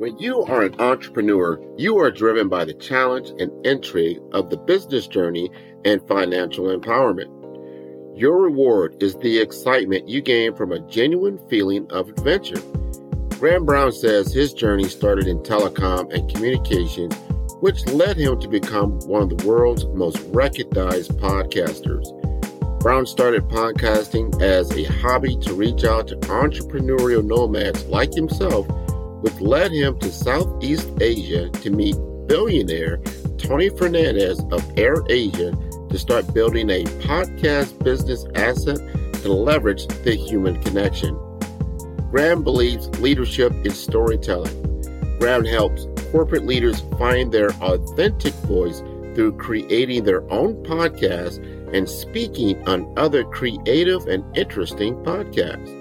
When you are an entrepreneur, you are driven by the challenge and intrigue of the business journey and financial empowerment. Your reward is the excitement you gain from a genuine feeling of adventure. Graham Brown says his journey started in telecom and communications, which led him to become one of the world's most recognized podcasters. Brown started podcasting as a hobby to reach out to entrepreneurial nomads like himself which led him to Southeast Asia to meet billionaire Tony Fernandes of Air Asia to start building a podcast business asset to leverage the human connection. Graham believes leadership is storytelling. Graham helps corporate leaders find their authentic voice through creating their own podcast and speaking on other creative and interesting podcasts.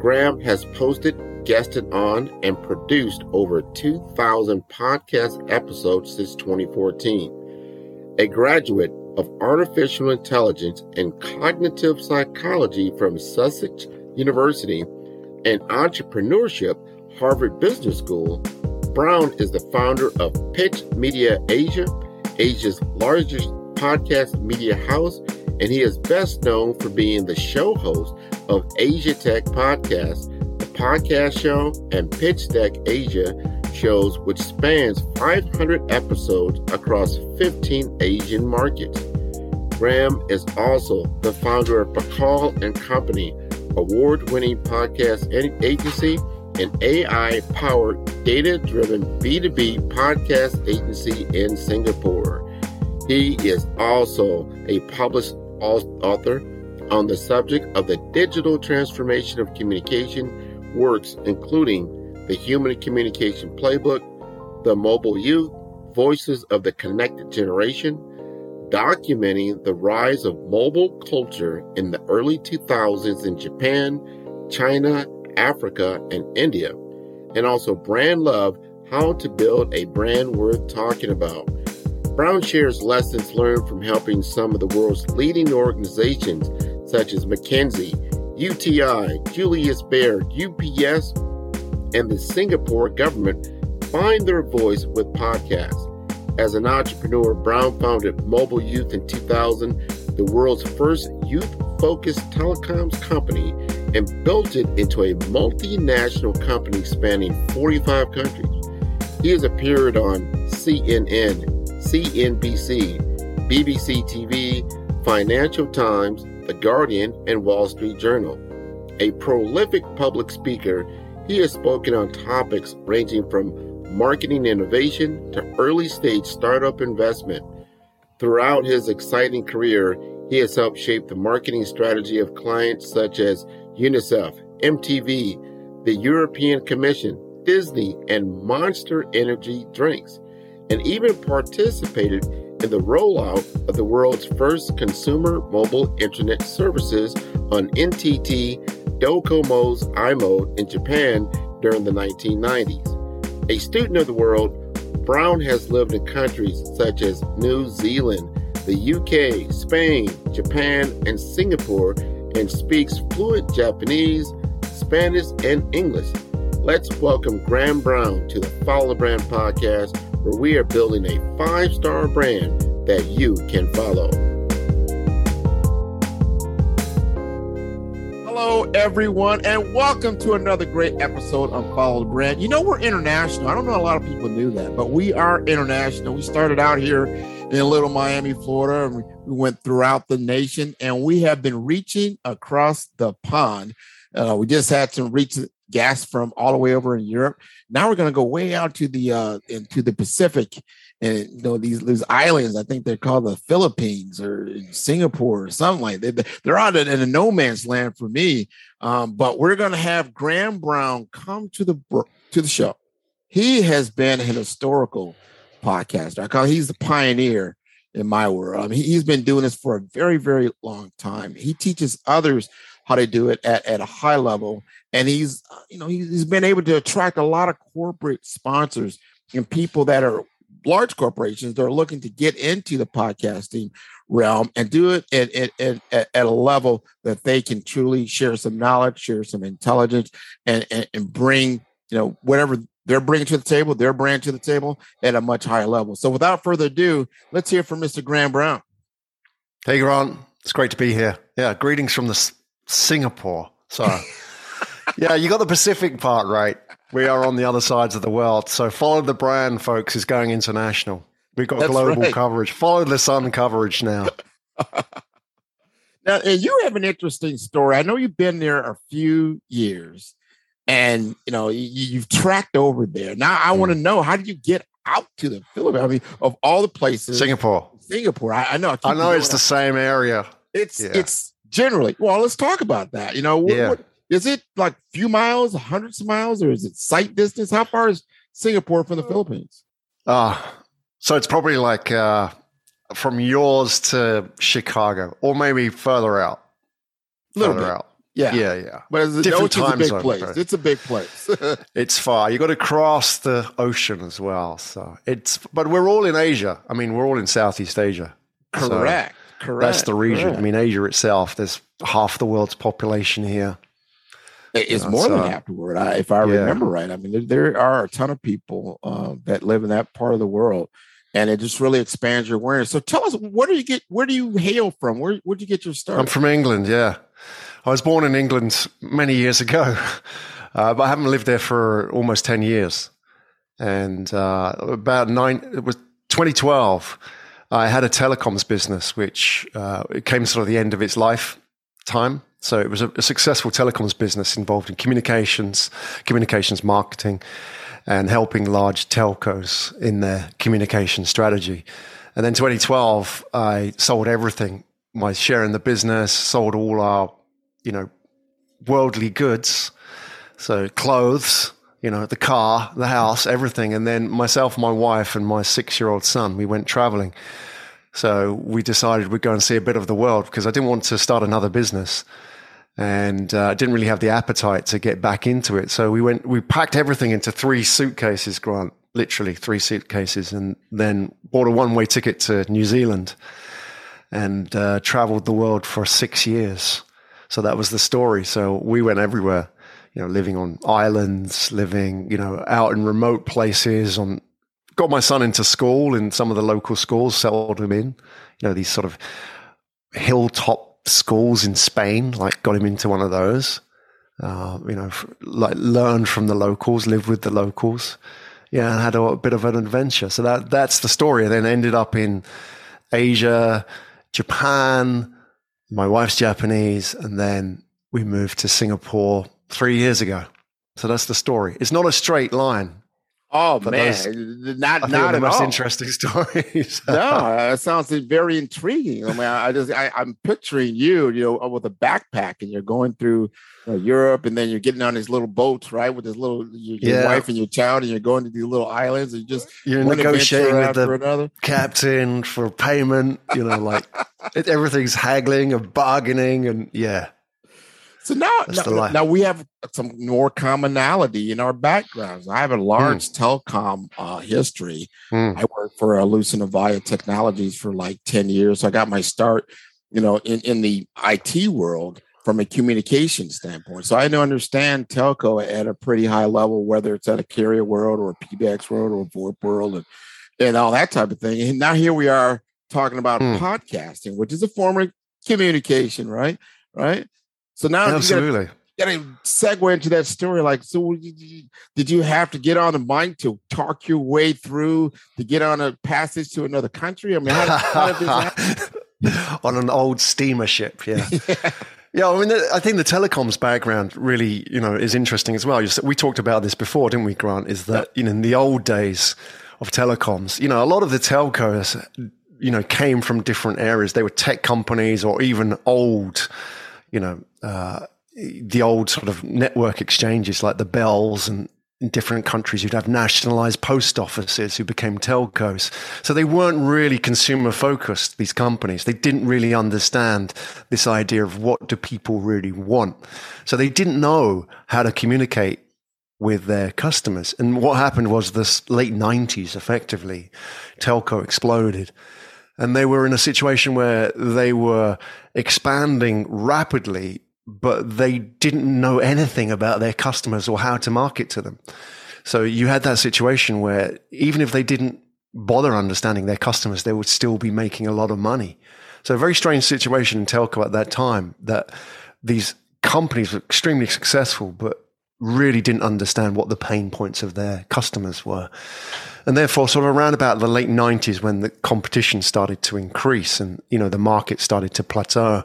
Graham has posted guested on and produced over 2,000 podcast episodes since 2014. A graduate of artificial intelligence and cognitive psychology from Sussex University and entrepreneurship, Harvard Business School, Brown is the founder of Pitch Media Asia, Asia's largest podcast media house, and he is best known for being the show host of Asia Tech Podcast podcast show and Pitch Deck Asia shows, which spans 500 episodes across 15 Asian markets. Graham is also the founder of Bacall and Company, award-winning podcast agency and AI-powered, data-driven B2B podcast agency in Singapore. He is also a published author on the subject of the digital transformation of communication works, including the Human Communication Playbook, The Mobile Youth, Voices of the Connected Generation, documenting the rise of mobile culture in the early 2000s in Japan, China, Africa, and India, and also Brand Love How to Build a Brand Worth Talking About. Brown shares lessons learned from helping some of the world's leading organizations such as McKinsey, UTI, Julius Baer, UPS, and the Singapore government find their voice with podcasts. As an entrepreneur, Brown founded Mobile Youth in 2000, the world's first youth focused telecoms company, and built it into a multinational company spanning 45 countries. He has appeared on CNN, CNBC, BBC TV, Financial Times, the Guardian, and Wall Street Journal. A prolific public speaker, he has spoken on topics ranging from marketing innovation to early stage startup investment. Throughout his exciting career, he has helped shape the marketing strategy of clients such as UNICEF, MTV, the European Commission, Disney, and Monster Energy drinks, and even participated in the rollout of the world's first consumer mobile internet services on NTT Docomo's i-mode in Japan during the 1990s. A student of the world, Brown has lived in countries such as New Zealand, the UK, Spain, Japan, and Singapore and speaks fluent Japanese, Spanish, and English. Let's welcome Graham Brown to the Follow the Brand podcast, where we are building a five star brand that you can follow. Hello, everyone, and welcome to another great episode of Follow the Brand. You know, we're international. I don't know a lot of people knew that, but we are international. We started out here in Little Miami, Florida, and we went throughout the nation, and we have been reaching across the pond. Uh, we just had some reach guests from all the way over in Europe. Now we're going to go way out to the uh, into the Pacific, and you know these these islands. I think they're called the Philippines or Singapore or something like that. They're out in a no man's land for me. Um, but we're going to have Graham Brown come to the to the show. He has been an historical podcaster. I call he's the pioneer in my world. I mean, he's been doing this for a very, very long time. He teaches others how to do it at, at a high level. And he's, uh, you know, he's been able to attract a lot of corporate sponsors and people that are large corporations that are looking to get into the podcasting realm and do it at, at, at, at, a level that they can truly share some knowledge, share some intelligence, and, and, and bring, you know, whatever they're bringing to the table, their brand to the table at a much higher level. So without further ado, let's hear from Mr. Graham Brown. Hey, Grant. It's great to be here. Yeah, greetings from the Singapore. So, yeah, you got the Pacific part right. We are on the other sides of the world. So, follow the brand, folks, is going international. We've got That's global right. coverage. Follow the sun coverage now. now, you have an interesting story. I know you've been there a few years and you know you, have tracked over there. Now I mm. want to know how did you get out to the Philippines? I mean, of all the places, Singapore. Singapore. I, I know. I, I know it's the same area. It's yeah. it's generally well. Let's talk about that. You know, what, yeah. what, is it like few miles, hundreds of miles, or is it sight distance? How far is Singapore from the Philippines? Uh so it's probably like uh, from yours to Chicago, or maybe further out. Further bit. out. Yeah, yeah, yeah. But it's, Different time a big place. It's a big place. it's far. You got to cross the ocean as well. So it's. But we're all in Asia. I mean, we're all in Southeast Asia. Correct. So correct. That's the region. Correct. I mean, Asia itself. There's half the world's population here. It's more than half the world, if I yeah. remember right. I mean, there, there, are a ton of people uh, that live in that part of the world, and it just really expands your awareness. So, tell us, where do you get? Where do you hail from? Where where you get your start? I'm from England. Yeah, I was born in England many years ago, uh, but I haven't lived there for almost 10 years. And uh, about nine, it was 2012, I had a telecoms business, which uh, it came sort of the end of its lifetime. So it was a, a successful telecoms business involved in communications, communications marketing, and helping large telcos in their communication strategy. And then 2012, I sold everything my share in the business, sold all our you know, worldly goods. So clothes, you know, the car, the house, everything. And then myself, my wife, and my six year old son, we went traveling. So we decided we'd go and see a bit of the world because I didn't want to start another business. And uh, I didn't really have the appetite to get back into it. So we went, we packed everything into three suitcases, Grant, literally three suitcases, and then bought a one way ticket to New Zealand and uh, traveled the world for six years. So that was the story. So we went everywhere, you know, living on islands, living, you know, out in remote places on got my son into school in some of the local schools, settled him in, you know, these sort of hilltop schools in Spain, like got him into one of those. Uh, you know, like learn from the locals, live with the locals. Yeah, and had a, a bit of an adventure. So that that's the story. And then ended up in Asia, Japan, my wife's Japanese, and then we moved to Singapore three years ago. So that's the story. It's not a straight line. Oh but man, those, not not the most all. interesting stories. no, it sounds very intriguing. I mean, I just I, am picturing you, you know, with a backpack, and you're going through uh, Europe, and then you're getting on these little boats, right, with this little your, your yeah. wife and your child, and you're going to these little islands, and just you're negotiating with the another. captain for payment. You know, like it, everything's haggling and bargaining, and yeah. So now, now, now, we have some more commonality in our backgrounds. I have a large mm. telecom uh, history. Mm. I worked for uh, Lucent Avaya Technologies for like 10 years. So I got my start, you know, in, in the IT world from a communication standpoint. So I understand telco at a pretty high level, whether it's at a carrier world or a PBX world or a VoIP world and, and all that type of thing. And now here we are talking about mm. podcasting, which is a form of communication, right? Right. So now absolutely. You gotta, segue into that story. Like, so did you have to get on a mic to talk your way through to get on a passage to another country? I mean, how, how did this happen? on an old steamer ship, yeah. yeah. Yeah, I mean, I think the telecoms background really, you know, is interesting as well. We talked about this before, didn't we, Grant? Is that you know, in the old days of telecoms, you know, a lot of the telcos, you know, came from different areas. They were tech companies or even old, you know, uh, the old sort of network exchanges like the Bells and in different countries, you'd have nationalized post offices who became telcos. So they weren't really consumer focused, these companies. They didn't really understand this idea of what do people really want. So they didn't know how to communicate with their customers. And what happened was this late 90s, effectively, telco exploded. And they were in a situation where they were expanding rapidly but they didn't know anything about their customers or how to market to them. So you had that situation where even if they didn't bother understanding their customers, they would still be making a lot of money. So a very strange situation in telco at that time that these companies were extremely successful, but really didn't understand what the pain points of their customers were. And therefore, sort of around about the late 90s when the competition started to increase and, you know, the market started to plateau,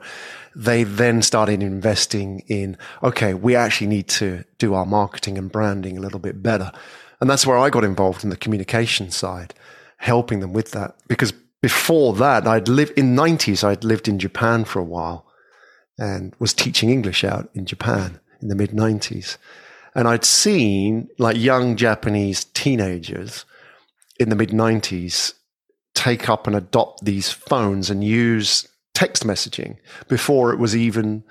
they then started investing in, okay, we actually need to do our marketing and branding a little bit better. And that's where I got involved in the communication side, helping them with that. Because before that, I'd lived in 90s, I'd lived in Japan for a while and was teaching English out in Japan in the mid 90s. And I'd seen like young Japanese teenagers in the mid 90s take up and adopt these phones and use text messaging before it was even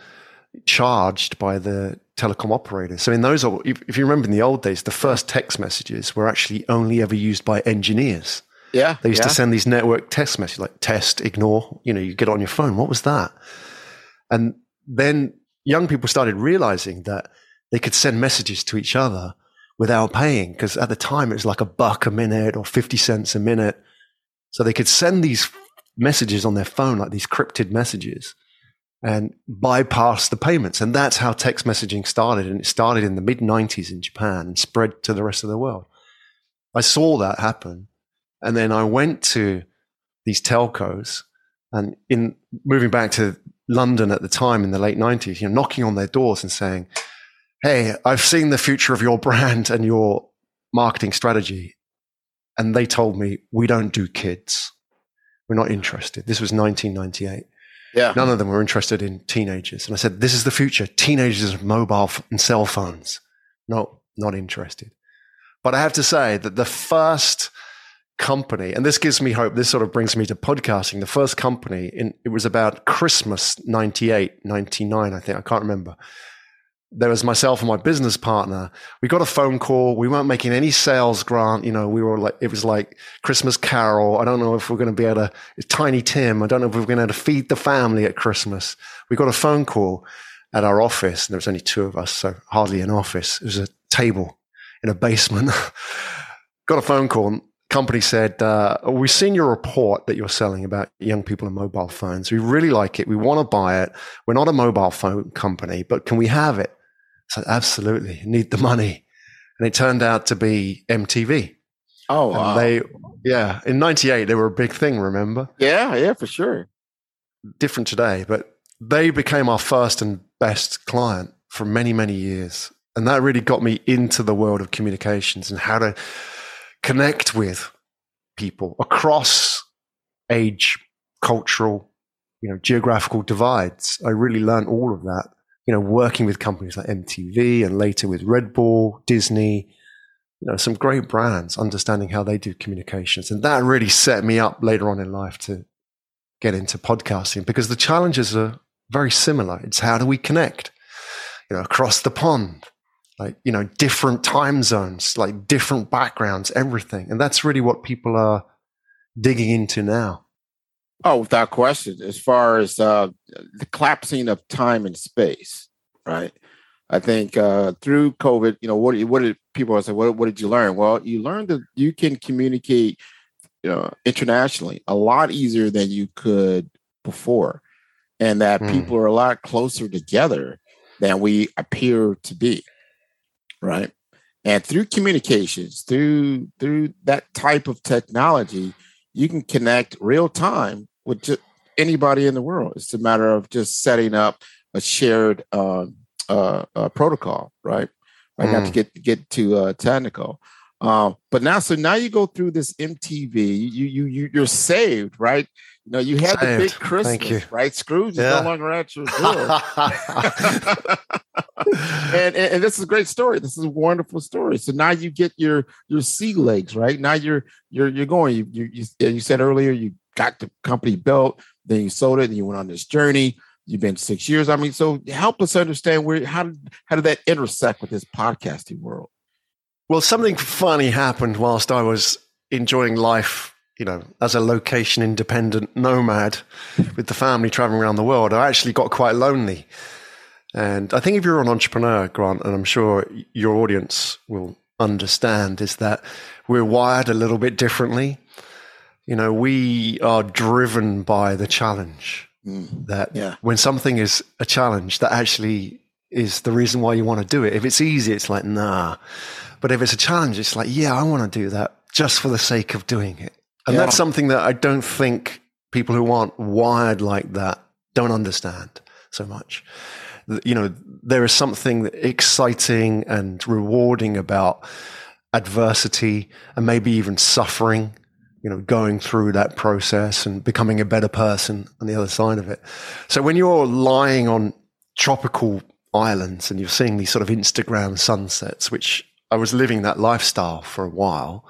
charged by the telecom operator. So in those, if you remember in the old days, the first text messages were actually only ever used by engineers. Yeah. They used yeah. to send these network text messages like test, ignore, you know, you get on your phone. What was that? And then young people started realizing that they could send messages to each other without paying because at the time it was like a buck a minute or 50 cents a minute. So they could send these messages on their phone, like these crypted messages, and bypass the payments. And that's how text messaging started. And it started in the mid 90s in Japan and spread to the rest of the world. I saw that happen. And then I went to these telcos and in moving back to London at the time in the late 90s, you know, knocking on their doors and saying, Hey, I've seen the future of your brand and your marketing strategy. And they told me, we don't do kids. We're not interested. This was 1998. Yeah. None of them were interested in teenagers. And I said, this is the future. Teenagers mobile and cell phones. No, not interested. But I have to say that the first company, and this gives me hope, this sort of brings me to podcasting. The first company, in, it was about Christmas 98, 99, I think. I can't remember there was myself and my business partner. We got a phone call. We weren't making any sales grant. You know, we were like, it was like Christmas Carol. I don't know if we're going to be able to, it's Tiny Tim. I don't know if we're going to to feed the family at Christmas. We got a phone call at our office and there was only two of us. So hardly an office. It was a table in a basement. got a phone call. Company said, uh, we've seen your report that you're selling about young people and mobile phones. We really like it. We want to buy it. We're not a mobile phone company, but can we have it? Said, absolutely, need the money. And it turned out to be MTV. Oh, wow. And they, yeah, in 98, they were a big thing, remember? Yeah, yeah, for sure. Different today, but they became our first and best client for many, many years. And that really got me into the world of communications and how to connect with people across age, cultural, you know, geographical divides. I really learned all of that you know, working with companies like MTV and later with Red Bull, Disney, you know, some great brands, understanding how they do communications. And that really set me up later on in life to get into podcasting because the challenges are very similar. It's how do we connect? you know, across the pond, like, you know, different time zones, like different backgrounds, everything. And that's really what people are digging into now. Oh, without question. As far as uh, the collapsing of time and space, right? I think uh, through COVID, you know, what what did people say? What what did you learn? Well, you learned that you can communicate, you know, internationally a lot easier than you could before, and that mm. people are a lot closer together than we appear to be, right? And through communications, through through that type of technology, you can connect real time with just anybody in the world. It's a matter of just setting up a shared um, uh, uh, protocol, right? Right. Mm. Not to get get too uh, technical. Um, but now, so now you go through this MTV. You you you you're saved, right? You know, you had saved. the big Christmas, right? Scrooge is no longer at your door. and, and, and this is a great story. This is a wonderful story. So now you get your your sea legs, right? Now you're you're you're going. You you you, you said earlier you got the company built, then you sold it, and you went on this journey. You've been six years. I mean, so help us understand where how did how did that intersect with this podcasting world? Well, something funny happened whilst I was enjoying life, you know, as a location independent nomad with the family traveling around the world. I actually got quite lonely. And I think if you're an entrepreneur, Grant, and I'm sure your audience will understand, is that we're wired a little bit differently. You know, we are driven by the challenge. Mm. That yeah. when something is a challenge, that actually is the reason why you want to do it. If it's easy, it's like, nah. But if it's a challenge, it's like, yeah, I want to do that just for the sake of doing it. And yeah. that's something that I don't think people who aren't wired like that don't understand so much. You know, there is something exciting and rewarding about adversity and maybe even suffering you know, going through that process and becoming a better person on the other side of it. So when you're lying on tropical islands and you're seeing these sort of Instagram sunsets, which I was living that lifestyle for a while,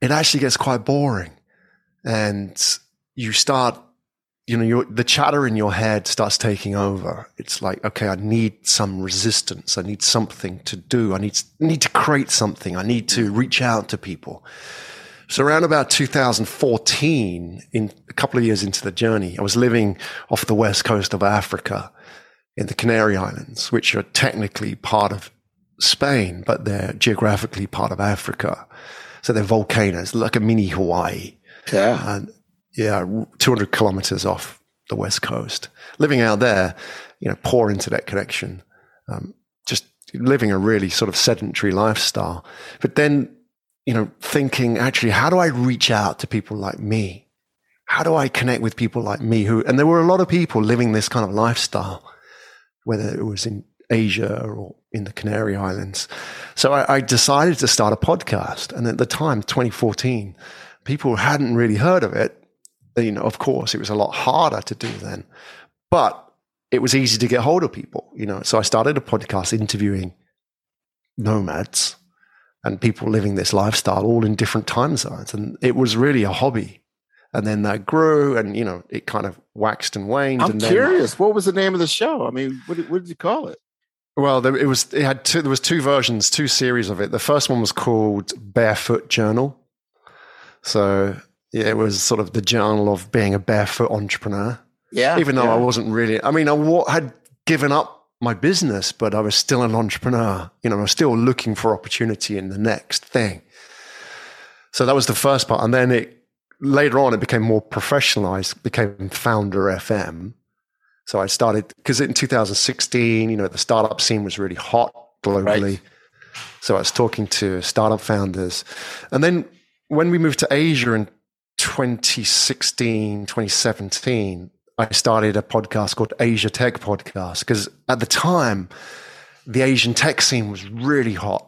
it actually gets quite boring. And you start, you know, the chatter in your head starts taking over. It's like, okay, I need some resistance. I need something to do. I need, need to create something. I need to reach out to people. So around about 2014, in a couple of years into the journey, I was living off the west coast of Africa in the Canary Islands, which are technically part of Spain, but they're geographically part of Africa. So they're volcanoes, like a mini Hawaii. Yeah. And yeah, 200 kilometers off the west coast. Living out there, you know, poor internet connection, um, just living a really sort of sedentary lifestyle. But then you know, thinking actually, how do I reach out to people like me? How do I connect with people like me who, and there were a lot of people living this kind of lifestyle, whether it was in Asia or in the Canary Islands. So I, I decided to start a podcast. And at the time, 2014, people hadn't really heard of it. You know, of course, it was a lot harder to do then, but it was easy to get hold of people, you know. So I started a podcast interviewing nomads and people living this lifestyle all in different time zones. And it was really a hobby. And then that grew and, you know, it kind of waxed and waned. I'm and curious. Then, what was the name of the show? I mean, what did, what did you call it? Well, there, it was, it had two, there was two versions, two series of it. The first one was called Barefoot Journal. So yeah, it was sort of the journal of being a barefoot entrepreneur. Yeah. Even though yeah. I wasn't really, I mean, I had given up my business, but I was still an entrepreneur. You know, I was still looking for opportunity in the next thing. So that was the first part. And then it later on it became more professionalized, became Founder FM. So I started because in 2016, you know, the startup scene was really hot globally. Right. So I was talking to startup founders. And then when we moved to Asia in 2016, 2017, I started a podcast called Asia Tech Podcast because at the time, the Asian tech scene was really hot.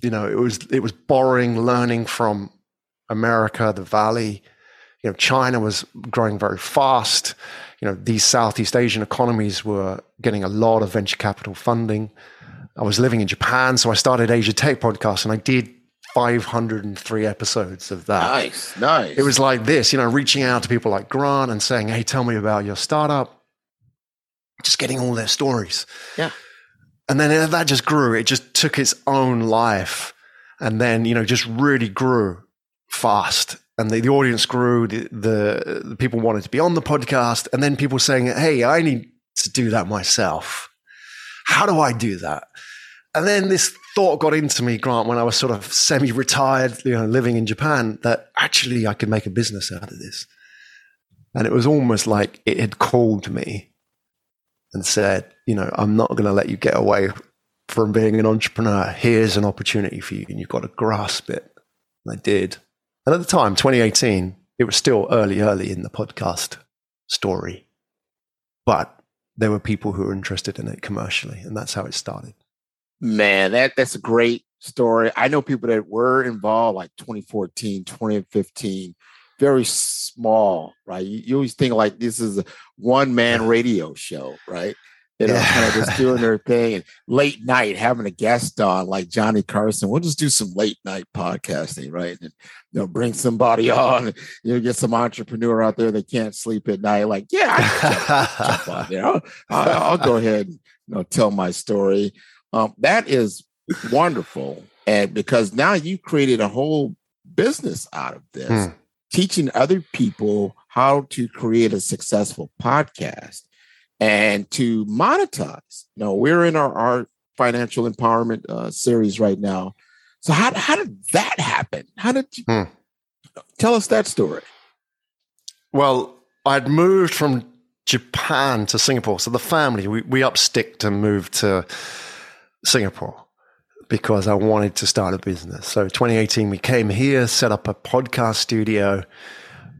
You know, it was it was borrowing, learning from America, the Valley. You know, China was growing very fast. You know, these Southeast Asian economies were getting a lot of venture capital funding. I was living in Japan, so I started Asia Tech Podcast, and I did 503 episodes of that. Nice, nice. It was like this, you know, reaching out to people like Grant and saying, "Hey, tell me about your startup." Just getting all their stories. Yeah. and then that just grew. It just took its own life, and then you know just really grew fast. And the, the audience grew. The, the, the people wanted to be on the podcast, and then people saying, "Hey, I need to do that myself. How do I do that?" And then this thought got into me, Grant, when I was sort of semi-retired, you know, living in Japan, that actually I could make a business out of this. And it was almost like it had called me and said, you know, I'm not going to let you get away from being an entrepreneur. Here's an opportunity for you, and you've got to grasp it. And I did. And at the time, 2018, it was still early, early in the podcast story. But there were people who were interested in it commercially, and that's how it started. Man, that that's a great story. I know people that were involved like 2014, 2015 very small, right? You, you always think like this is a one man radio show, right? You know, yeah. kind of just doing their thing and late night having a guest on like Johnny Carson. We'll just do some late night podcasting, right? And you know, bring somebody on, you know, get some entrepreneur out there that can't sleep at night. Like, yeah, I jump, on there. I'll, I'll, I'll, go ahead and you know, tell my story. Um, that is wonderful. And because now you created a whole business out of this. Hmm teaching other people how to create a successful podcast and to monetize. You know, we're in our, our financial empowerment uh, series right now. So how, how did that happen? How did you hmm. tell us that story? Well, I'd moved from Japan to Singapore. So the family, we, we upsticked and moved to Singapore because I wanted to start a business. So 2018, we came here, set up a podcast studio.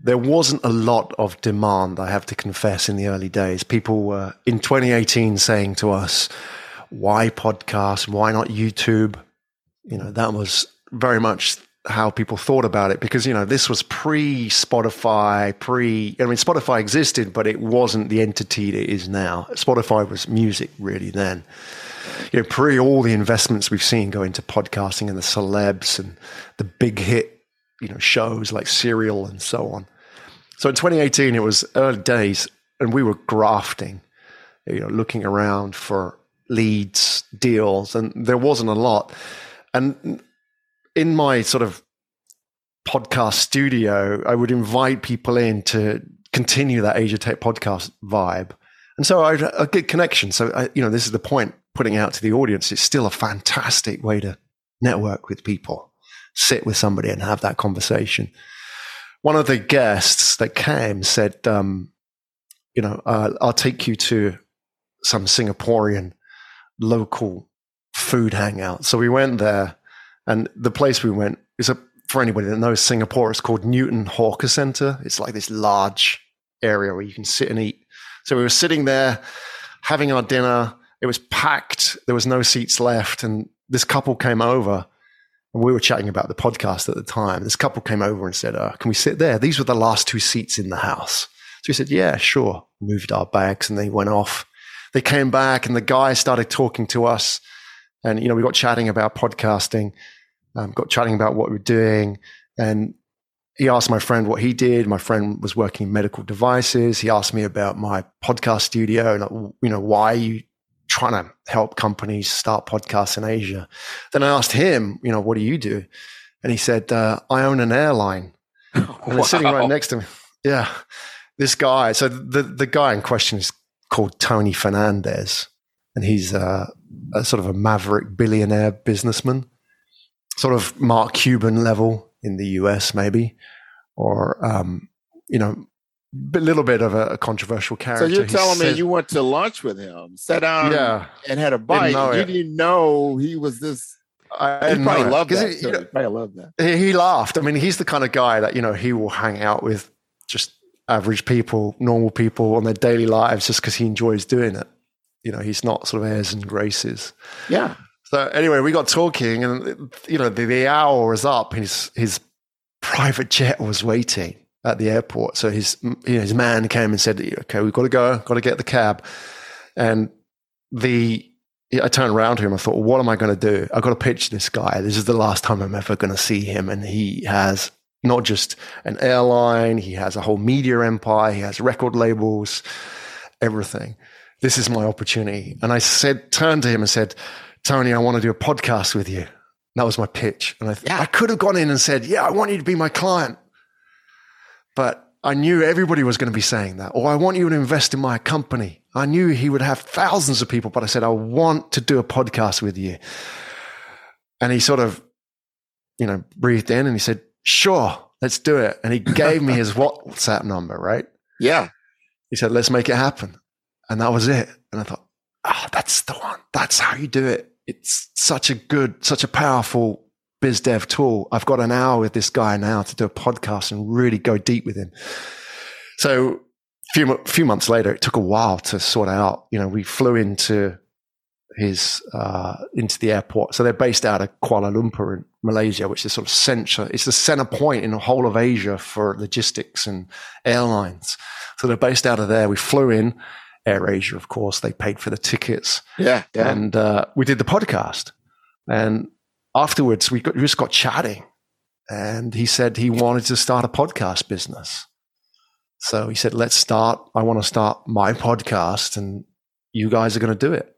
There wasn't a lot of demand, I have to confess, in the early days. People were in 2018 saying to us, why podcast? Why not YouTube? You know, that was very much how people thought about it because, you know, this was pre Spotify, pre, I mean, Spotify existed, but it wasn't the entity it is now. Spotify was music really then you know, pre all the investments we've seen go into podcasting and the celebs and the big hit, you know, shows like Serial and so on. So in 2018, it was early days, and we were grafting, you know, looking around for leads, deals, and there wasn't a lot. And in my sort of podcast studio, I would invite people in to continue that Asia Tech podcast vibe. And so I a good connection. So I, you know, this is the point putting out to the audience, it's still a fantastic way to network with people, sit with somebody and have that conversation. One of the guests that came said, um, you know, uh, I'll take you to some Singaporean local food hangout. So we went there, and the place we went is a for anybody that knows Singapore, it's called Newton Hawker Center. It's like this large area where you can sit and eat. So we were sitting there having our dinner. It was packed. There was no seats left. And this couple came over and we were chatting about the podcast at the time. This couple came over and said, uh, Can we sit there? These were the last two seats in the house. So we said, Yeah, sure. Moved our bags and they went off. They came back and the guy started talking to us. And, you know, we got chatting about podcasting, um, got chatting about what we we're doing. And he asked my friend what he did. My friend was working in medical devices. He asked me about my podcast studio and, you know, why you trying to help companies start podcasts in Asia. Then I asked him, you know, what do you do? And he said, uh, I own an airline. And they're sitting right next to me. Yeah. This guy. So the, the guy in question is called Tony Fernandes. And he's a sort of a maverick billionaire businessman, sort of Mark Cuban level in the US, maybe, or, um, you know, a little bit of a, controversial character. So you're telling me you went to lunch with him, sat down, yeah, and had a bite. Didn't you didn't know he was this. I he probably loved that. He, you know, probably loved that. He, he laughed. I mean, he's the kind of guy that you know he will hang out with just average people, normal people on their daily lives, just because he enjoys doing it. You know, he's not sort of airs and graces. Yeah. So anyway, we got talking, and you know, the, the hour was up. His his private jet was waiting at the airport. So his you know, his man came and said, "Okay, we've got to go. Got to get the cab." And the I turned around to him. I thought, well, "What am I going to do? I've got to pitch this guy. This is the last time I'm ever going to see him." And he has not just an airline; he has a whole media empire. He has record labels, everything. this is my opportunity. And I said, turned to him and said, Tony, I want to do a podcast with you. That was my pitch. And I, th- Yeah. I could have gone in and said, yeah, I want you to be my client. But I knew everybody was going to be saying that. Or I want you to invest in my company. I knew he would have thousands of people, but I said, I want to do a podcast with you. And he sort of, you know, breathed in and he said, sure, let's do it. And he gave me his WhatsApp number, right? Yeah. He said, let's make it happen. And that was it. And I thought, ah, that's the one. That's how you do it. It's such a good, such a powerful biz dev tool. I've got an hour with this guy now to do a podcast and really go deep with him. So a few, few months later, it took a while to sort out. You know, we flew into his, uh, into the airport. So they're based out of Kuala Lumpur in Malaysia, which is sort of center. It's the center point in the whole of Asia for logistics and airlines. So they're based out of there. We flew in. Air Asia, of course, they paid for the tickets, Yeah. Yeah. and uh, we did the podcast. And afterwards, we, got, we just got chatting, and he said he wanted to start a podcast business. So he said, "Let's start. I want to start my podcast, and you guys are going to do it."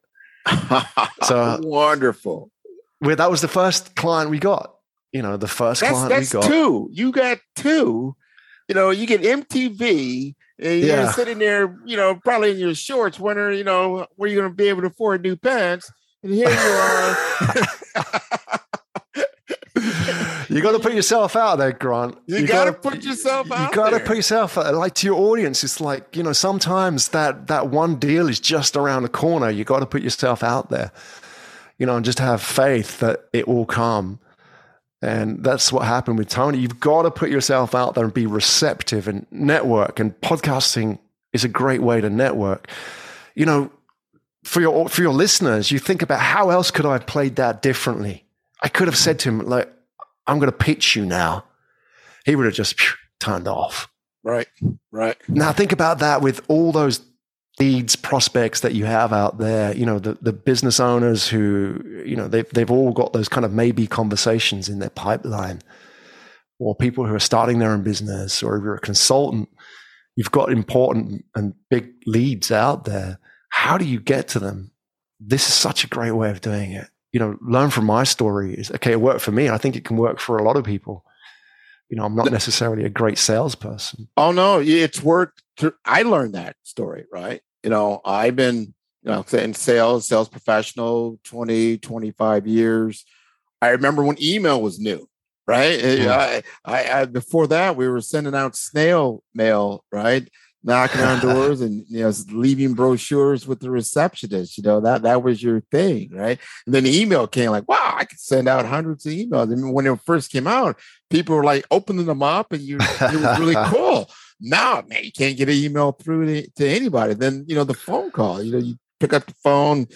So- wonderful. Well, that was the first client we got. You know, the first That's client that's we got. two. You got two. You know, you get MTV, and you're Yeah. sitting there, you know, probably in your shorts, wondering, you know, where you're going to be able to afford new pants. And here you are. you got to put yourself out there, Grant. You gotta put yourself out there. You got to put yourself out, like to your audience. It's like you know, sometimes that that one deal is just around the corner. You got to put yourself out there, you know, and just have faith that it will come. And that's what happened with Tony. You've got to put yourself out there and be receptive and network. And podcasting is a great way to network. You know, for your for your listeners, you think about how else could I have played that differently? I could have said to him, like, I'm going to pitch you now. He would have just phew, turned off. right, right. Now think about that with all those leads, prospects that you have out there. You know, the, the business owners who, you know, they've, they've all got those kind of maybe conversations in their pipeline or people who are starting their own business or if you're a consultant, you've got important and big leads out there. How do you get to them? This is such a great way of doing it. You know, learn from my story is okay, it worked for me. I think it can work for a lot of people. You know, I'm not necessarily a great salesperson. Oh no, it's worked. To, I learned that story, right? You know, I've been, you know, in sales, sales professional, 20, 25 years. I remember when email was new, right? Yeah. Mm. I, I, I, before that, we were sending out snail mail, right? Knocking on doors and you know leaving brochures with the receptionist. You know that that was your thing, right? And then the email came like, wow, I could send out hundreds of emails. and when it first came out, people were like opening them up, and you it was really cool. Now, man, you can't get an email through to, to anybody. Then you know the phone call. You know, you pick up the phone,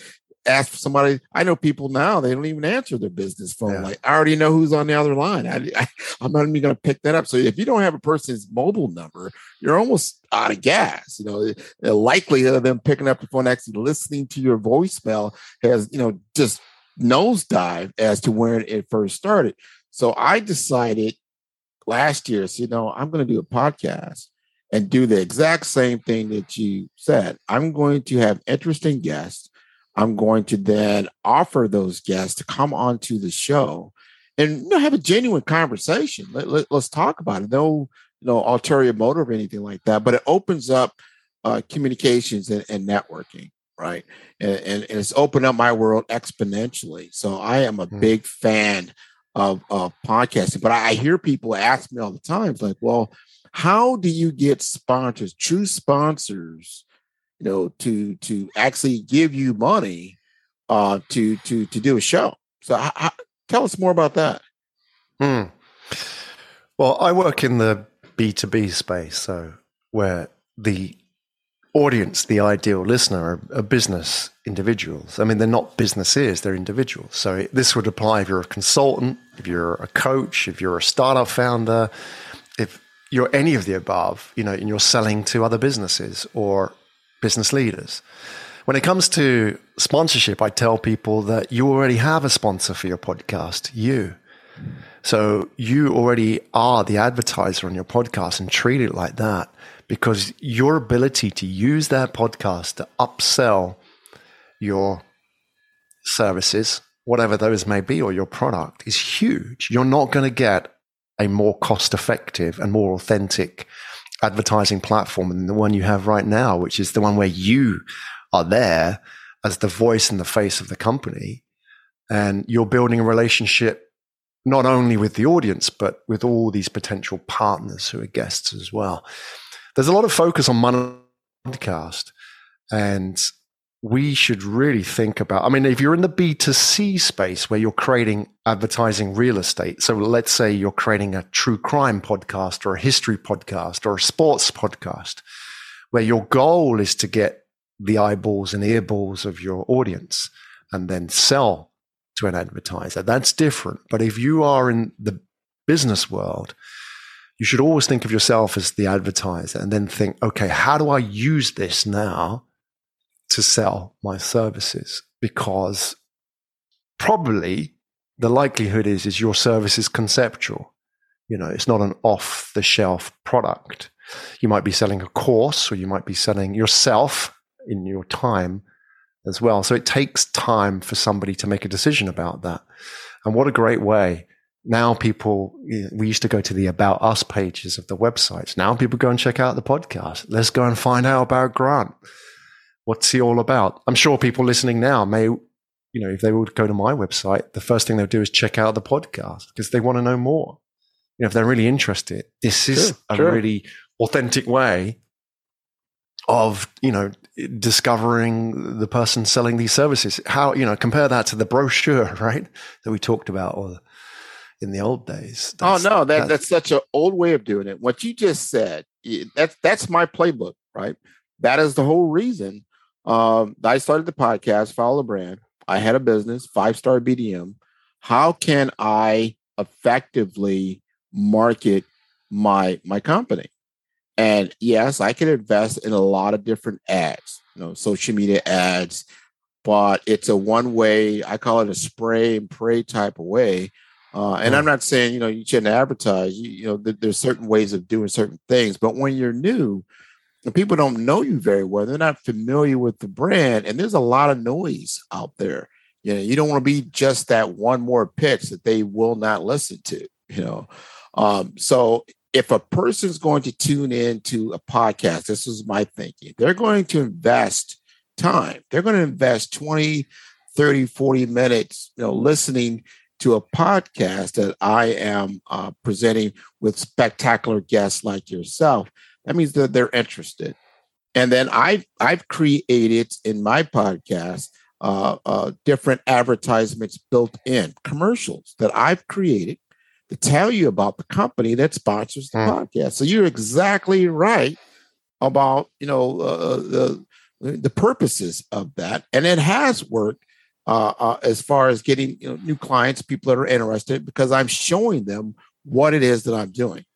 ask somebody. I know people now; they don't even answer their business phone. Yeah. Like I already know who's on the other line. I, I, I'm not even going to pick that up. So if you don't have a person's mobile number, you're almost out of gas. You know, the likelihood of them picking up the phone, actually listening to your voicemail, has you know just nosedive as to when it first started. So I decided last year, so, you know, I'm going to do a podcast and do the exact same thing that you said. I'm going to have interesting guests. I'm going to then offer those guests to come onto the show and you know, have a genuine conversation. Let, let, us talk about it. No, you know, ulterior motive or anything like that, but it opens up uh, communications and, and networking, right? And, and, and it's opened up my world exponentially. So I am a Mm. big fan of, of podcasting, but I, I hear people ask me all the time, like, well, how do you get sponsors, true sponsors, you know, to to actually give you money uh, to to to do a show? So how, how, tell us more about that. Hmm. Well, I work in the B2B space, so where the audience, the ideal listener, are, are business individuals. I mean, they're not businesses, they're individuals. So this would apply if you're a consultant, if you're a coach, if you're a startup founder, if you're any of the above, you know, and you're selling to other businesses or business leaders. When it comes to sponsorship, I tell people that you already have a sponsor for your podcast, you. So you already are the advertiser on your podcast and treat it like that. because your ability to use that podcast to upsell your services, whatever those may be, or your product is huge. You're not going to get a more cost effective and more authentic advertising platform than the one you have right now, which is the one where you are there as the voice and the face of the company. And you're building a relationship not only with the audience, but with all these potential partners who are guests as well. There's a lot of focus on money podcast and we should really think about i mean if you're in the b2c space where you're creating advertising real estate so let's say you're creating a true crime podcast or a history podcast or a sports podcast where your goal is to get the eyeballs and earballs of your audience and then sell to an advertiser. That's different. But if you are in the business world you should always think of yourself as the advertiser and then think okay how do i use this now to sell my services because probably the likelihood is is your service is conceptual. You know it's not an off the shelf product. You might be selling a course or you might be selling yourself in your time as well. So it takes time for somebody to make a decision about that. And what a great way. Now people we used to go to the about us pages of the websites. Now people go and check out the podcast. Let's go and find out about grant what's he all about? I'm sure people listening now may, you know, if they would go to my website, the first thing they'll do is check out the podcast because they want to know more. You know, if they're really interested, this is sure, a sure. really authentic way of, you know, discovering the person selling these services. How, you know, compare that to the brochure, right? That we talked about or in the old days. Oh, that's, oh no, that, that's such an old way of doing it. What you just said, that's that's my playbook, right? That is the whole reason um, I started the podcast, Follow the Brand. I had a business, five star BDM. How can I effectively market my my company? And yes, I can invest in a lot of different ads, you know, social media ads, but it's a one way, I call it a spray and pray type of way. Uh, and I'm not saying, you know, you shouldn't advertise, you, you know, th- there's certain ways of doing certain things, but when you're new, and people don't know you very well. They're not familiar with the brand, and there's a lot of noise out there. You know, you don't want to be just that one more pitch that they will not listen to. You know, um, so if a person's going to tune in to a podcast, this is my thinking, they're going to invest time. They're going to invest 20, 30, 40 minutes, you know, listening to a podcast that I am uh, presenting with spectacular guests like yourself that means that they're interested. And then I've I've created in my podcast uh, uh, different advertisements built in commercials that I've created to tell you about the company that sponsors the mm. podcast. So you're exactly right about you know uh, the the purposes of that, and it has worked uh, uh, as far as getting you know, new clients, people that are interested, because I'm showing them what it is that I'm doing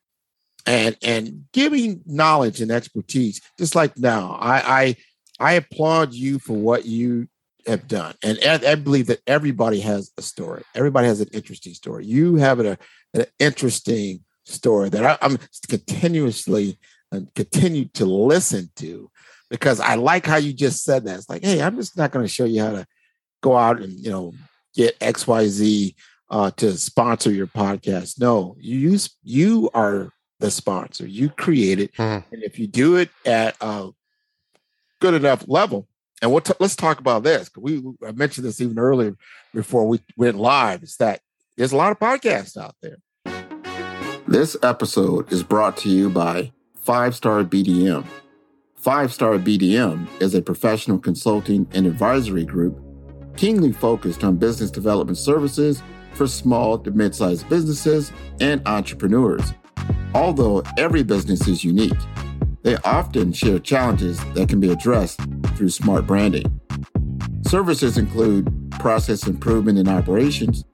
and and giving knowledge and expertise just like now i i i applaud you for what you have done. And i, believe that everybody has a story. Everybody has an interesting story. You have a, an interesting story that I, i'm continuously and uh, continue to listen to because i like how you just said that. It's like hey i'm just not going to show you how to go out and you know get xyz uh, to sponsor your podcast. No you use you are the sponsor. You create it, mm-hmm. and if you do it at a good enough level, and we'll t- let's talk about this. We I mentioned this even earlier before we went live. Is that there's a lot of podcasts out there. This episode is brought to you by Five Star BDM. Five Star BDM is a professional consulting and advisory group keenly focused on business development services for small to mid sized businesses and entrepreneurs. Although every business is unique, they often share challenges that can be addressed through smart branding. Services include process improvement in operations,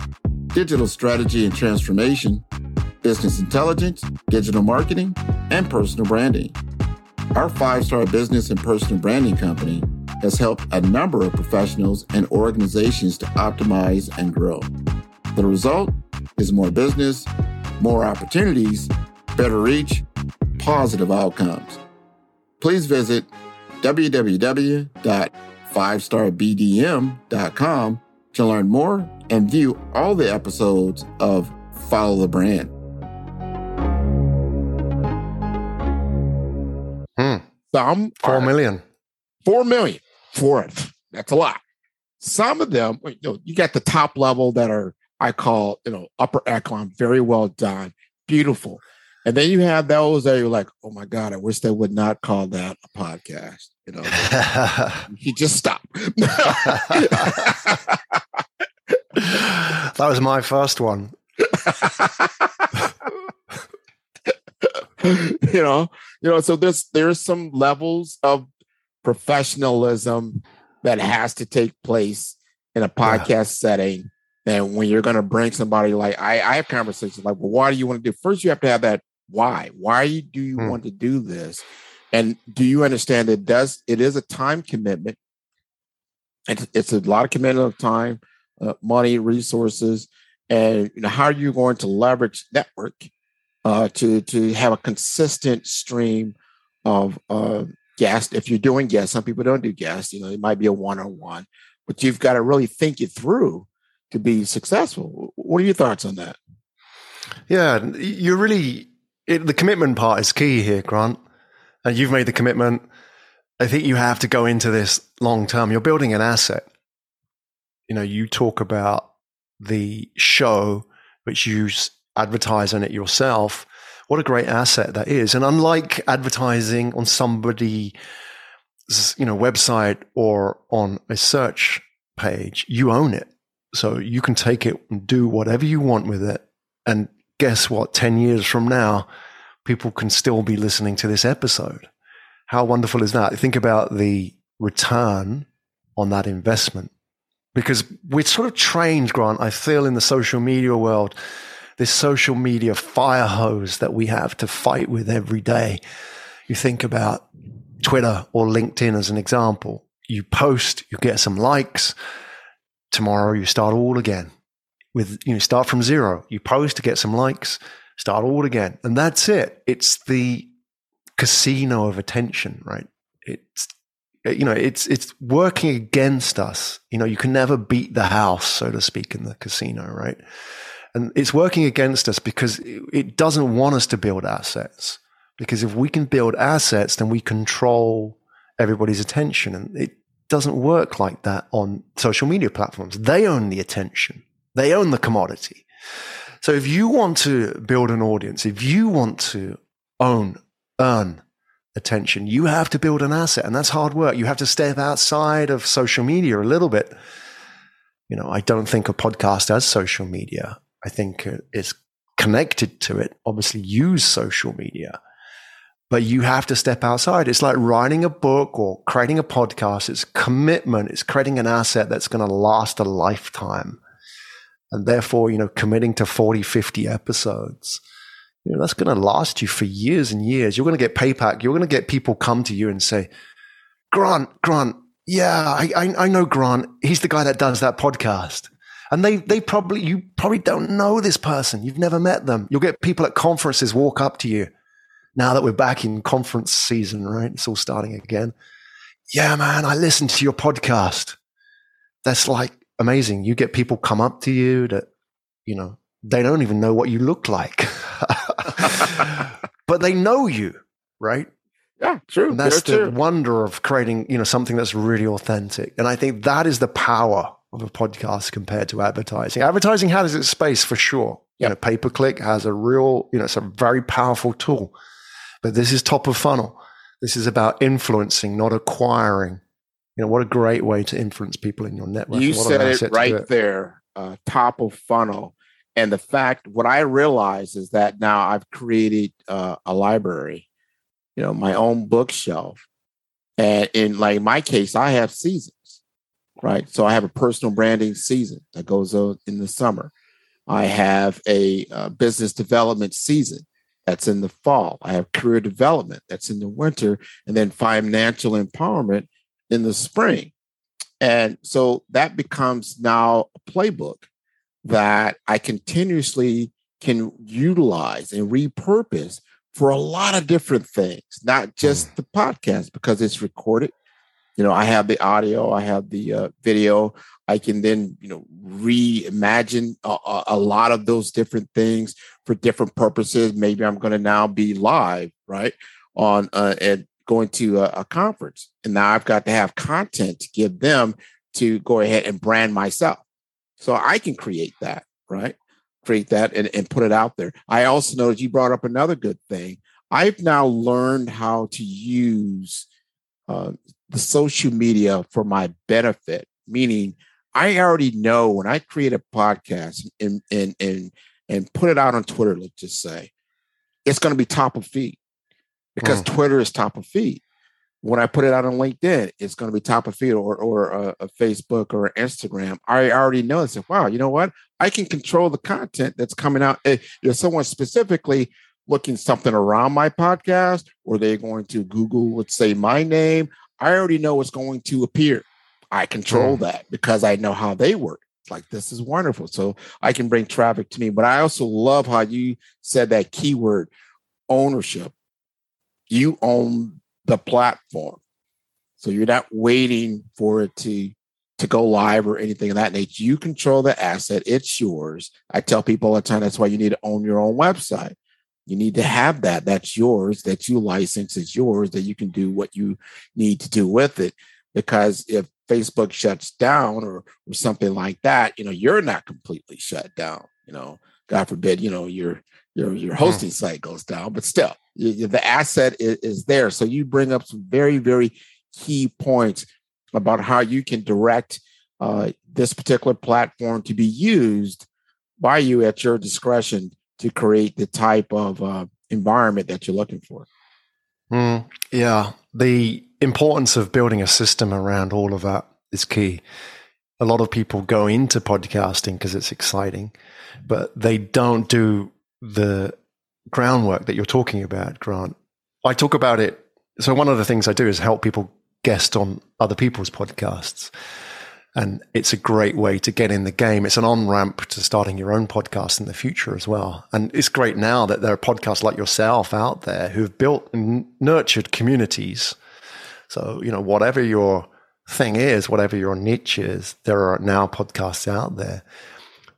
digital strategy and transformation, business intelligence, digital marketing, and personal branding. Our five star business and personal branding company has helped a number of professionals and organizations to optimize and grow. The result is more business, more opportunities, better reach, positive outcomes. please visit www.fivestarbdm.com to learn more and view all the episodes of Follow the Brand. Hmm. Some Four million. four million for it. That's a lot. Some of them, you know, you got the top level that are I call, you know, upper echelon, very well done, beautiful. And then you have those that you're like, oh my God, I wish they would not call that a podcast. You know, you just stop. that was my first one. you know, you know, so there's there's some levels of professionalism that has to take place in a podcast setting. And when you're going to bring somebody like I, I have conversations like, well, why do you want to do? First, you have to have that why. Why do you Hmm. want to do this? And do you understand it does? It is a time commitment. It's, it's a lot of commitment of time, uh, money, resources, and you know how are you going to leverage network uh, to to have a consistent stream of uh, guests. If you're doing guests, some people don't do guests. You know, it might be a one on one, but you've got to really think it through to be successful. What are your thoughts on that? Yeah, you're really it, the commitment part is key here, Grant. And you've made the commitment. I think you have to go into this long term. You're building an asset. You know, you talk about the show, which you advertise on it yourself. What a great asset that is. And unlike advertising on somebody's you know website or on a search page, you own it. So you can take it and do whatever you want with it. And guess what? 10 years from now, people can still be listening to this episode. How wonderful is that? Think about the return on that investment. Because we're sort of trained, Grant, I feel in the social media world, this social media fire hose that we have to fight with every day. You think about Twitter or LinkedIn as an example. You post, you get some likes. Tomorrow you start all again with, you know, start from zero. You post to get some likes, start all again. And that's it. It's the casino of attention, right? It's, you know, it's, it's working against us. You know, you can never beat the house, so to speak, in the casino, right? And it's working against us because it doesn't want us to build assets. Because if we can build assets, then we control everybody's attention. And it doesn't work like that on social media platforms. They own the attention, they own the commodity. So if you want to build an audience, if you want to own, earn attention, you have to build an asset. And that's hard work. You have to step outside of social media a little bit. You know, I don't think a podcast as social media. I think it's connected to it. Obviously, use social media but you have to step outside. It's like writing a book or creating a podcast. It's commitment. It's creating an asset that's going to last a lifetime. And therefore, you know, committing to 40, 50 episodes, you know, that's going to last you for years and years. You're going to get payback. You're going to get people come to you and say, Grant, Grant, yeah, I, I, I know Grant. He's the guy that does that podcast. And they, they probably, you probably don't know this person. You've never met them. You'll get people at conferences walk up to you now that we're back in conference season, right? It's all starting again. Yeah, man, I listened to your podcast. That's like amazing. You get people come up to you that, you know, they don't even know what you look like, but they know you, right? Yeah, true. And that's the true. wonder of creating, you know, something that's really authentic. And I think that is the power of a podcast compared to advertising. Advertising has its space for sure. You know, pay per click has a real, you know, it's a very powerful tool. But this is top of funnel. This is about influencing, not acquiring. You know, what a great way to influence people in your network. You said it right it. there, uh, top of funnel. And the fact, what I realize is that now I've created uh, a library, you know, my own bookshelf. And in like my case, I have seasons, right? So I have a personal branding season that goes on in the summer. I have a uh, business development season that's in the fall. I have career development that's in the winter, and then financial empowerment in the spring. And so that becomes now a playbook that I continuously can utilize and repurpose for a lot of different things, not just mm. the podcast because it's recorded. You know, I have the audio, I have the uh, video. I can then, you know, reimagine a, a lot of those different things for different purposes. Maybe I'm going to now be live, right, on uh, and going to a, a conference, and now I've got to have content to give them to go ahead and brand myself. So I can create that, right? Create that and, and put it out there. I also noticed you brought up another good thing. I've now learned how to use uh, the social media for my benefit, meaning I already know when I create a podcast and and and and put it out on Twitter, let's just say, it's going to be top of feed because mm. Twitter is top of feed when I put it out on LinkedIn, it's going to be top of feed or or a, a Facebook or Instagram. I already know. I said, wow, you know what? I can control the content that's coming out. If someone specifically looking something around my podcast, or they're going to Google, let's say my name, I already know what's going to appear. I control mm. that because I know how they work. Like this is wonderful. So I can bring traffic to me. But I also love how you said that keyword ownership. You own the platform. So you're not waiting for it to to go live or anything of that nature. You control the asset, it's yours. I tell people all the time that's why you need to own your own website. You need to have that. That's yours, that you license, is yours, that you can do what you need to do with it. Because if Facebook shuts down or, or something like that, you know, you're not completely shut down. You know, God forbid, you know, your your your hmm. hosting site goes down, but still, the asset is, is there. So you bring up some very, very key points about how you can direct uh, this particular platform to be used by you at your discretion to create the type of uh, environment that you're looking for. Mm, yeah, the importance of building a system around all of that is key. A lot of people go into podcasting because it's exciting, but they don't do the groundwork that you're talking about, Grant. I talk about it. So one of the things I do is help people guest on other people's podcasts. And it's a great way to get in the game. It's an on ramp to starting your own podcast in the future as well. And it's great now that there are podcasts like yourself out there who've built and nurtured communities. So, you know, whatever your thing is, whatever your niche is, there are now podcasts out there.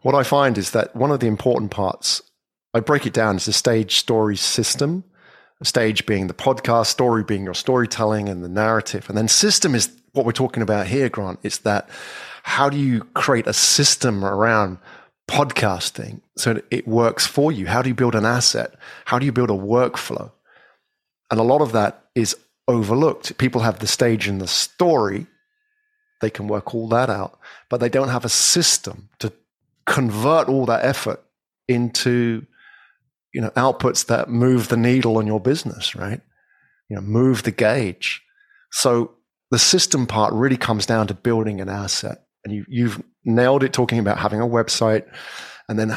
What I find is that one of the important parts I break it down as a stage story system. Stage being the podcast, story being your storytelling and the narrative. And then system is what we're talking about here, Grant. It's that how do you create a system around podcasting so it works for you? How do you build an asset? How do you build a workflow? And a lot of that is overlooked. People have the stage and the story. They can work all that out, but they don't have a system to convert all that effort into you know outputs that move the needle on your business right you know move the gauge so the system part really comes down to building an asset. And you, you've nailed it talking about having a website. And then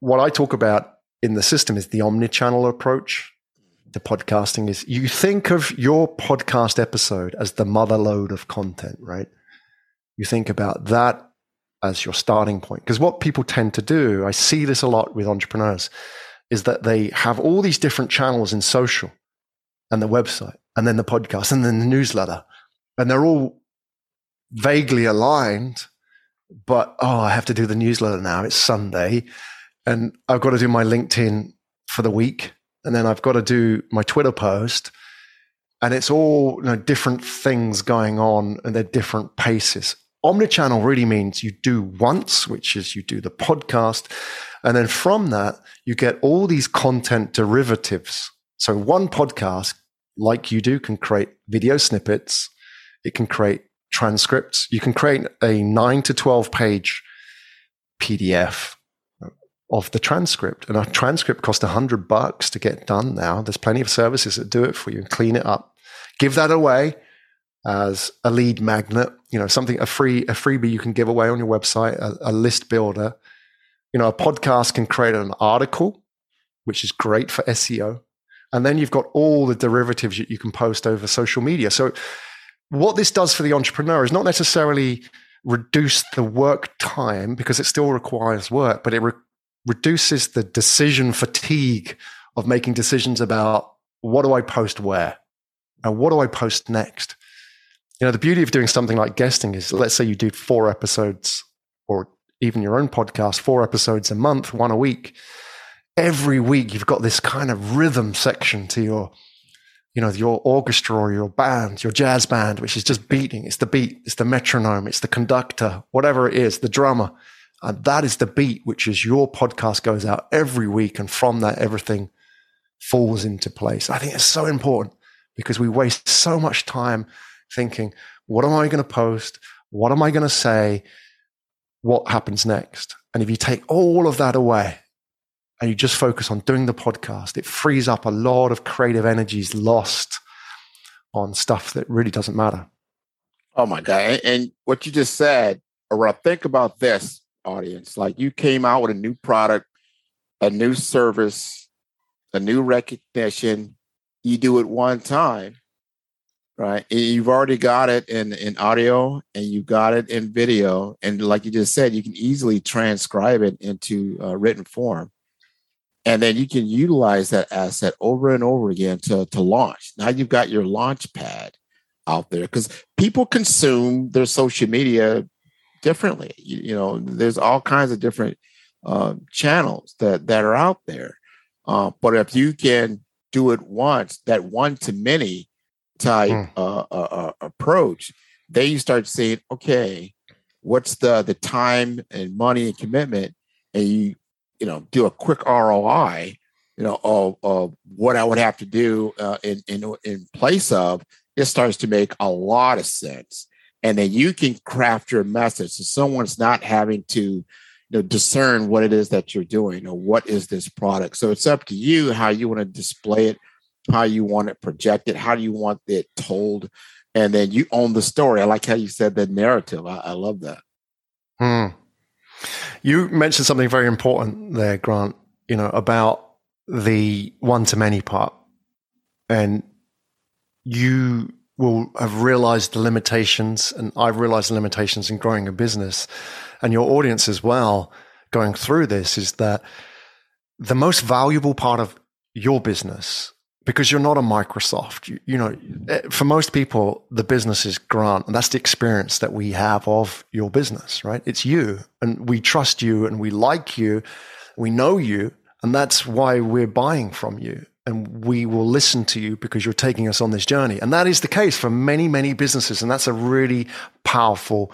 what i talk about in the system is the omni-channel approach to podcasting is you think of your podcast episode as the mother load of content right? You think about that as your starting point. Because what people tend to do i see this a lot with entrepreneurs is that they have all these different channels in social and the website and then the podcast and then the newsletter. And they're all vaguely aligned, but oh, I have to do the newsletter now. It's Sunday. And I've got to do my LinkedIn for the week. And then I've got to do my Twitter post. And it's all you know, different things going on and they're different paces. Omnichannel really means you do once, which is you do the podcast and then from that, you get all these content derivatives. So one podcast, like you do, can create video snippets. It can create transcripts. You can create a nine to 12 page PDF of the transcript. And a transcript costs a hundred bucks to get done now. There's plenty of services that do it for you and clean it up. Give that away as a lead magnet, you know, something, a free, a freebie you can give away on your website, a, a list builder you know, a podcast can create an article, which is great for SEO. And then you've got all the derivatives that you can post over social media. So, what this does for the entrepreneur is not necessarily reduce the work time because it still requires work, but it re- reduces the decision fatigue of making decisions about what do I post where and what do I post next. You know, the beauty of doing something like guesting is let's say you do four episodes or even your own podcast, four episodes a month, one a week. Every week you've got this kind of rhythm section to your you know, your orchestra or your band, your jazz band, which is just beating. It's the beat, it's the metronome, it's the conductor, whatever it is, the drummer. And that is the beat, which is your podcast goes out every week. And from that, everything falls into place. I think it's so important because we waste so much time thinking, what am I going to post? What am I going to say? What happens next? And if you take all of that away and you just focus on doing the podcast, it frees up a lot of creative energies lost on stuff that really doesn't matter. Oh my God. And what you just said, around think about this audience. Like you came out with a new product, a new service, a new recognition. You do it one time, right? And you've already got it in, in audio and you got it in video. And like you just said, you can easily transcribe it into uh, written form and then you can utilize that asset over and over again to, to launch. Now you've got your launch pad out there because people consume their social media differently. You, you, know, there's all kinds of different uh, channels that that are out there. Uh, but if you can do it once, that one to many type mm. uh, uh, approach, then you start saying, okay, what's the the time and money and commitment, and you you know do a quick ROI, you know, of, of what I would have to do uh, in in in place of, it starts to make a lot of sense, and then you can craft your message so someone's not having to you know discern what it is that you're doing or what is this product. So it's up to you how you want to display it, how you want it projected, how do you want it told, and then you own the story. I like how you said the narrative. I, I love that. Hmm. You mentioned something very important there, Grant, you know, about the one to many part. And you will have realized the limitations, and I've realized the limitations in growing a business, and your audience as well going through this is that the most valuable part of your business because you're not a Microsoft. You, you, know, eh, for most people, the business is Grant, and that's the experience that we have of your business, right? It's you, and we trust you, and we like you, we know you, and that's why we're buying from you. And we will listen to you because you're taking us on this journey. And that is the case for many, many businesses. And that's a really powerful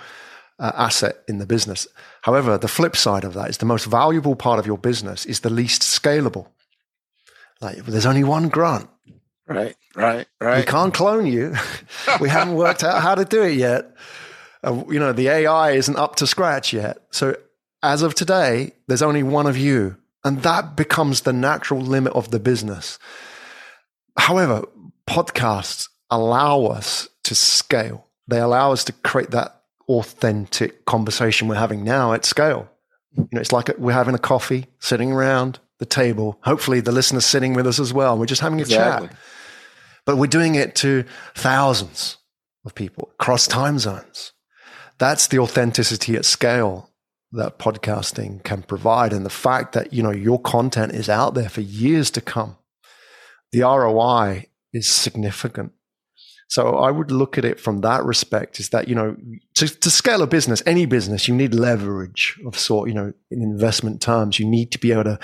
uh, asset in the business. However, the flip side of that is the most valuable part of your business is the least scalable. Like, there's only one Grant. Right, right, right. We can't clone you. we haven't worked out how to do it yet. Uh, you know, the AI isn't up to scratch yet. So, as of today, there's only one of you. And that becomes the natural limit of the business. However, podcasts allow us to scale, they allow us to create that authentic conversation we're having now at scale. You know, it's like we're having a coffee, sitting around, the table. Hopefully, the listener's sitting with us as well. We're just having a exactly. chat. But we're doing it to thousands of people across time zones. That's the authenticity at scale that podcasting can provide. And the fact that, you know, your content is out there for years to come. The ROI is significant. So I would look at it from that respect is that, you know, to, to, scale a business, any business, you need leverage of sort, you know, in investment terms, you need to be able to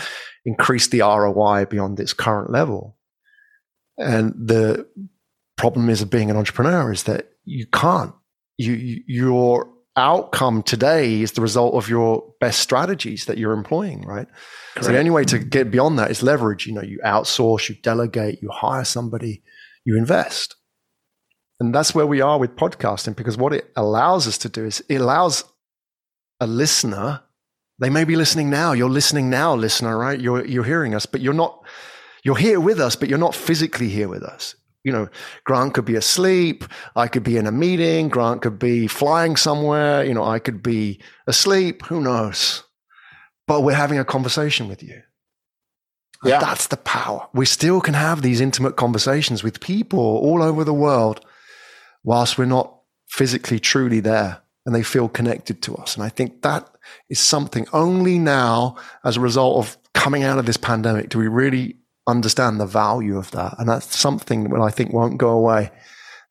increase the ROI beyond its current level. And the problem is of being an entrepreneur is that you can't. You, you, your outcome today is the result of your best strategies that you're employing, right? Correct. So the only way to get beyond that is leverage. You know, you outsource, you delegate, you hire somebody, you invest. And that's where we are with podcasting because what it allows us to do is it allows a listener, they may be listening now. You're listening now, listener, right? You're, you're hearing us, but you're not, you're here with us, but you're not physically here with us. You know, Grant could be asleep. I could be in a meeting. Grant could be flying somewhere. You know, I could be asleep. Who knows? But we're having a conversation with you. Yeah. That's the power. We still can have these intimate conversations with people all over the world whilst we're not physically truly there and they feel connected to us. And I think that is something only now, as a result of coming out of this pandemic, do we really understand the value of that. And that's something that I think won't go away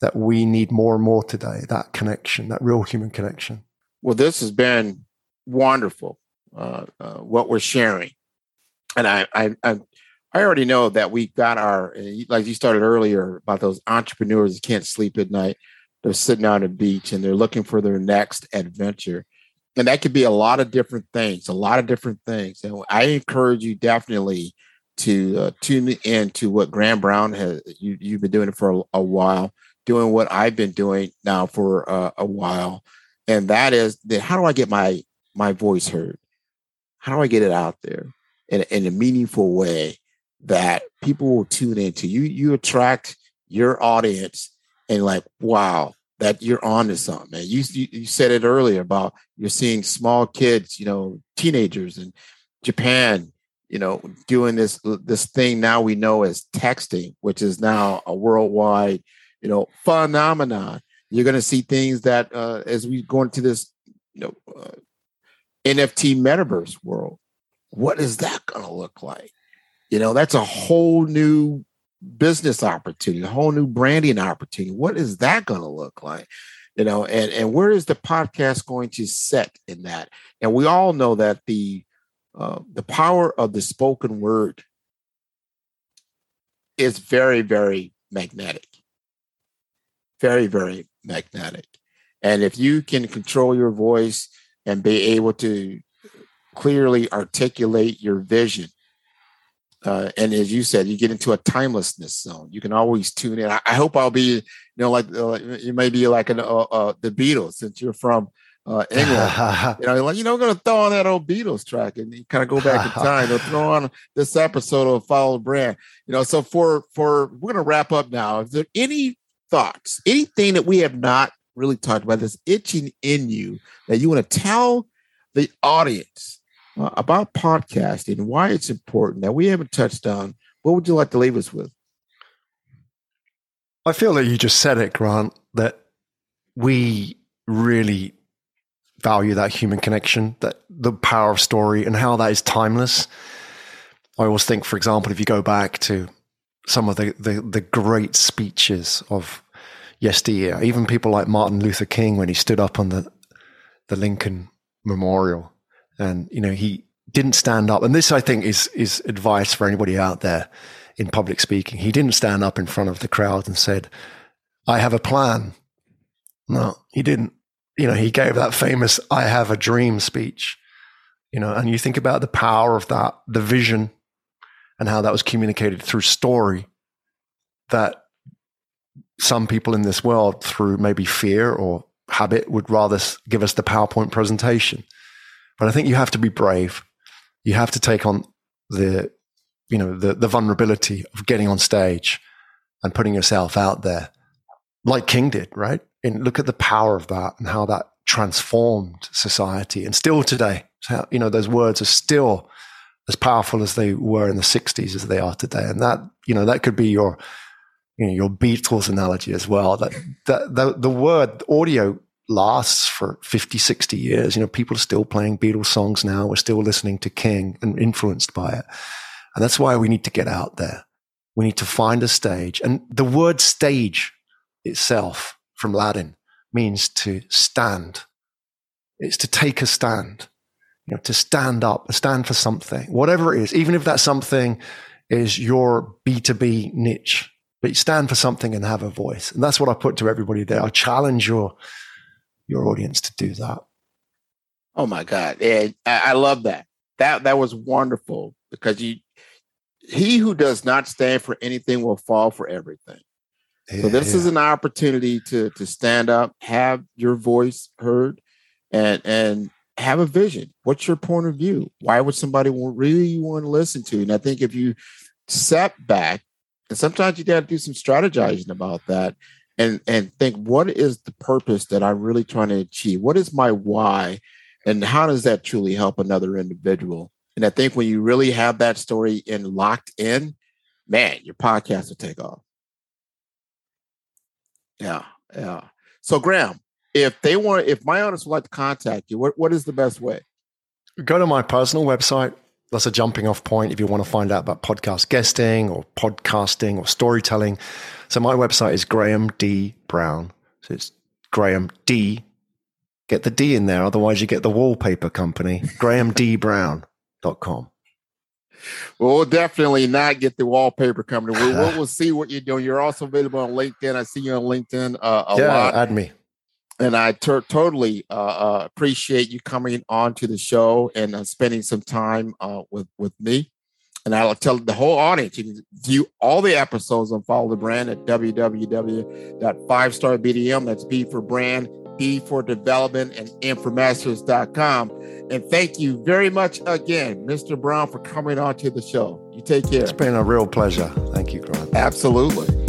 that we need more and more today, that connection, that real human connection. Well, this has been wonderful, uh, uh, what we're sharing. And I, I, I, I already know that we got our, like you started earlier about those entrepreneurs that can't sleep at night. They're sitting on a beach and they're looking for their next adventure. And that could be a lot of different things, a lot of different things. And I encourage you definitely to uh, tune in to what Graham Brown has, you, you've been doing it for a, a while doing what I've been doing now for uh, a while, and that is that how do I get my my voice heard? How do I get it out there in, in a meaningful way that people will tune into? You you attract your audience and like wow that you're on to something. Man. You, you said it earlier about you're seeing small kids, you know, teenagers in Japan you know doing this this thing now we know as texting which is now a worldwide you know, phenomenon. You're going to see things that uh, as we go into this, you know, uh, NFT metaverse world, what is that going to look like? You know, that's a whole new business opportunity, a whole new branding opportunity. What is that going to look like? You know, and and where is the podcast going to set in that? And we all know that the uh, the power of the spoken word is very very magnetic very, very magnetic. And if you can control your voice and be able to clearly articulate your vision, uh, and as you said, you get into a timelessness zone. You can always tune in. I, I hope I'll be, you know, like uh, you may be like an, uh, uh, the Beatles since you're from uh, England. you know, like you know, we're gonna throw on that old Beatles track and you kind of go back in time. They'll throw on this episode of Follow the Brand. You know, so for for we're gonna wrap up now. Is there any thoughts, anything that we have not really talked about that's itching in you that you want to tell the audience uh, about podcasting and why it's important that we haven't touched on, what would you like to leave us with? I feel that you just said it, Grant, that we really value that human connection, that the power of story and how that is timeless. I always think, for example, if you go back to some of the, the, the great speeches of yesteryear. Even people like Martin Luther King when he stood up on the the Lincoln Memorial, and you know he didn't stand up. And this, I think, is is advice for anybody out there in public speaking. He didn't stand up in front of the crowd and said, "I have a plan." No, he didn't. You know, he gave that famous "I have a dream" speech. You know, and you think about the power of that, the vision, and how that was communicated through story. That some people in this world, through maybe fear or habit, would rather give us the PowerPoint presentation. But I think you have to be brave. You have to take on the, you know, the, the vulnerability of getting on stage and putting yourself out there, like King did, right? And look at the power of that and how that transformed society. And still today, you know, those words are still as powerful as they were in the 60s as they are today. And that, you know, that could be your you know, your Beatles analogy as well. That, that the, the word audio lasts for 50, 60 years. You know, people are still playing Beatles songs now. We're still listening to King and influenced by it. And that's why we need to get out there. We need to find a stage. And the word stage itself from Latin means to stand. It's to take a stand, you know, to stand up, stand for something, whatever it is, even if that something is your B2B niche but stand for something and have a voice. And that's what I put to everybody there. I challenge your your audience to do that. Oh my God. Yeah, I love that. That that was wonderful because you he who does not stand for anything will fall for everything. Yeah, so this yeah. is an opportunity to to stand up, have your voice heard, and and have a vision. What's your point of view? Why would somebody really want to listen to you? And I think if you step back and sometimes you got to do some strategizing about that and and think what is the purpose that I'm really trying to achieve? What is my why? And how does that truly help another individual? And I think when you really have that story in locked in, man, your podcast will take off. Yeah, yeah. So Graham, if they want, if my audience would like to contact you, what, what is the best way? Go to my personal website, that's a jumping off point if you want to find out about podcast guesting or podcasting or storytelling. So my website is Graham D Brown. So it's Graham D. Get the D in there, otherwise you get the wallpaper company. GrahamDBrown.com. Well, we'll definitely not get the wallpaper company. We'll, we'll, see what you're doing. You're also available on LinkedIn. I see you on LinkedIn uh, a yeah, lot. add me. And I ter- totally uh, uh, appreciate you coming on to the show and uh, spending some time uh, with with me. And I'll tell the whole audience you can view all the episodes on Follow the Brand at www.5starbdm. That's B for brand, B for development, and M4masters.com. And thank you very much again, Mr. Brown, for coming on to the show. You take care. It's been a real pleasure. Thank you, Grant. Absolutely.